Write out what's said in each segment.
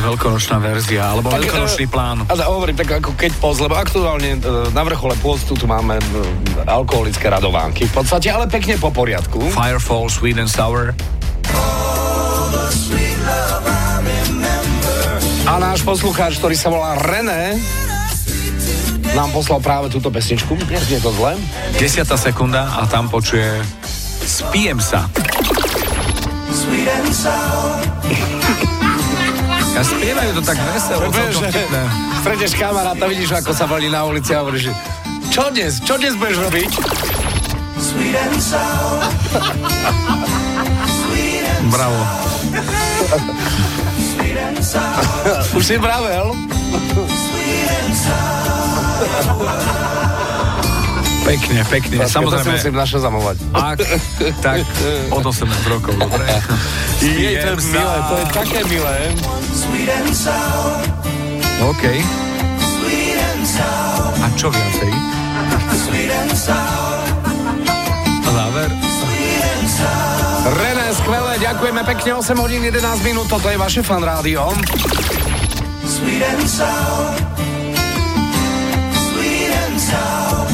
veľkonočná verzia, alebo tak, veľkonočný plán. A hovorím tak ako keď poz, lebo aktuálne na vrchole pôstu tu máme alkoholické radovánky v podstate, ale pekne po poriadku. Firefall, Sweet and Sour. A náš poslucháč, ktorý sa volá René, nám poslal práve túto pesničku. Nie je to zle. Desiatá sekunda a tam počuje Spijem sa. Ja spievajú to tak veselo, celkom vtipné. Stretneš kamaráta, vidíš, ako sa volí na ulici a hovoríš, čo dnes, čo dnes budeš robiť? Bravo. Už si bravel? Pekne, pekne. Láska, Samozrejme. To si musím zamovať. Ak, tak od 18 rokov, dobre? Je, to milé, to je také milé. OK. A čo viacej? Záver? René, skvelé, ďakujeme pekne, 8 hodín 11 minút, toto je vaše fan rádio. Sweet and sour. Sweet and sour.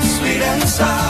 Sweet and sour.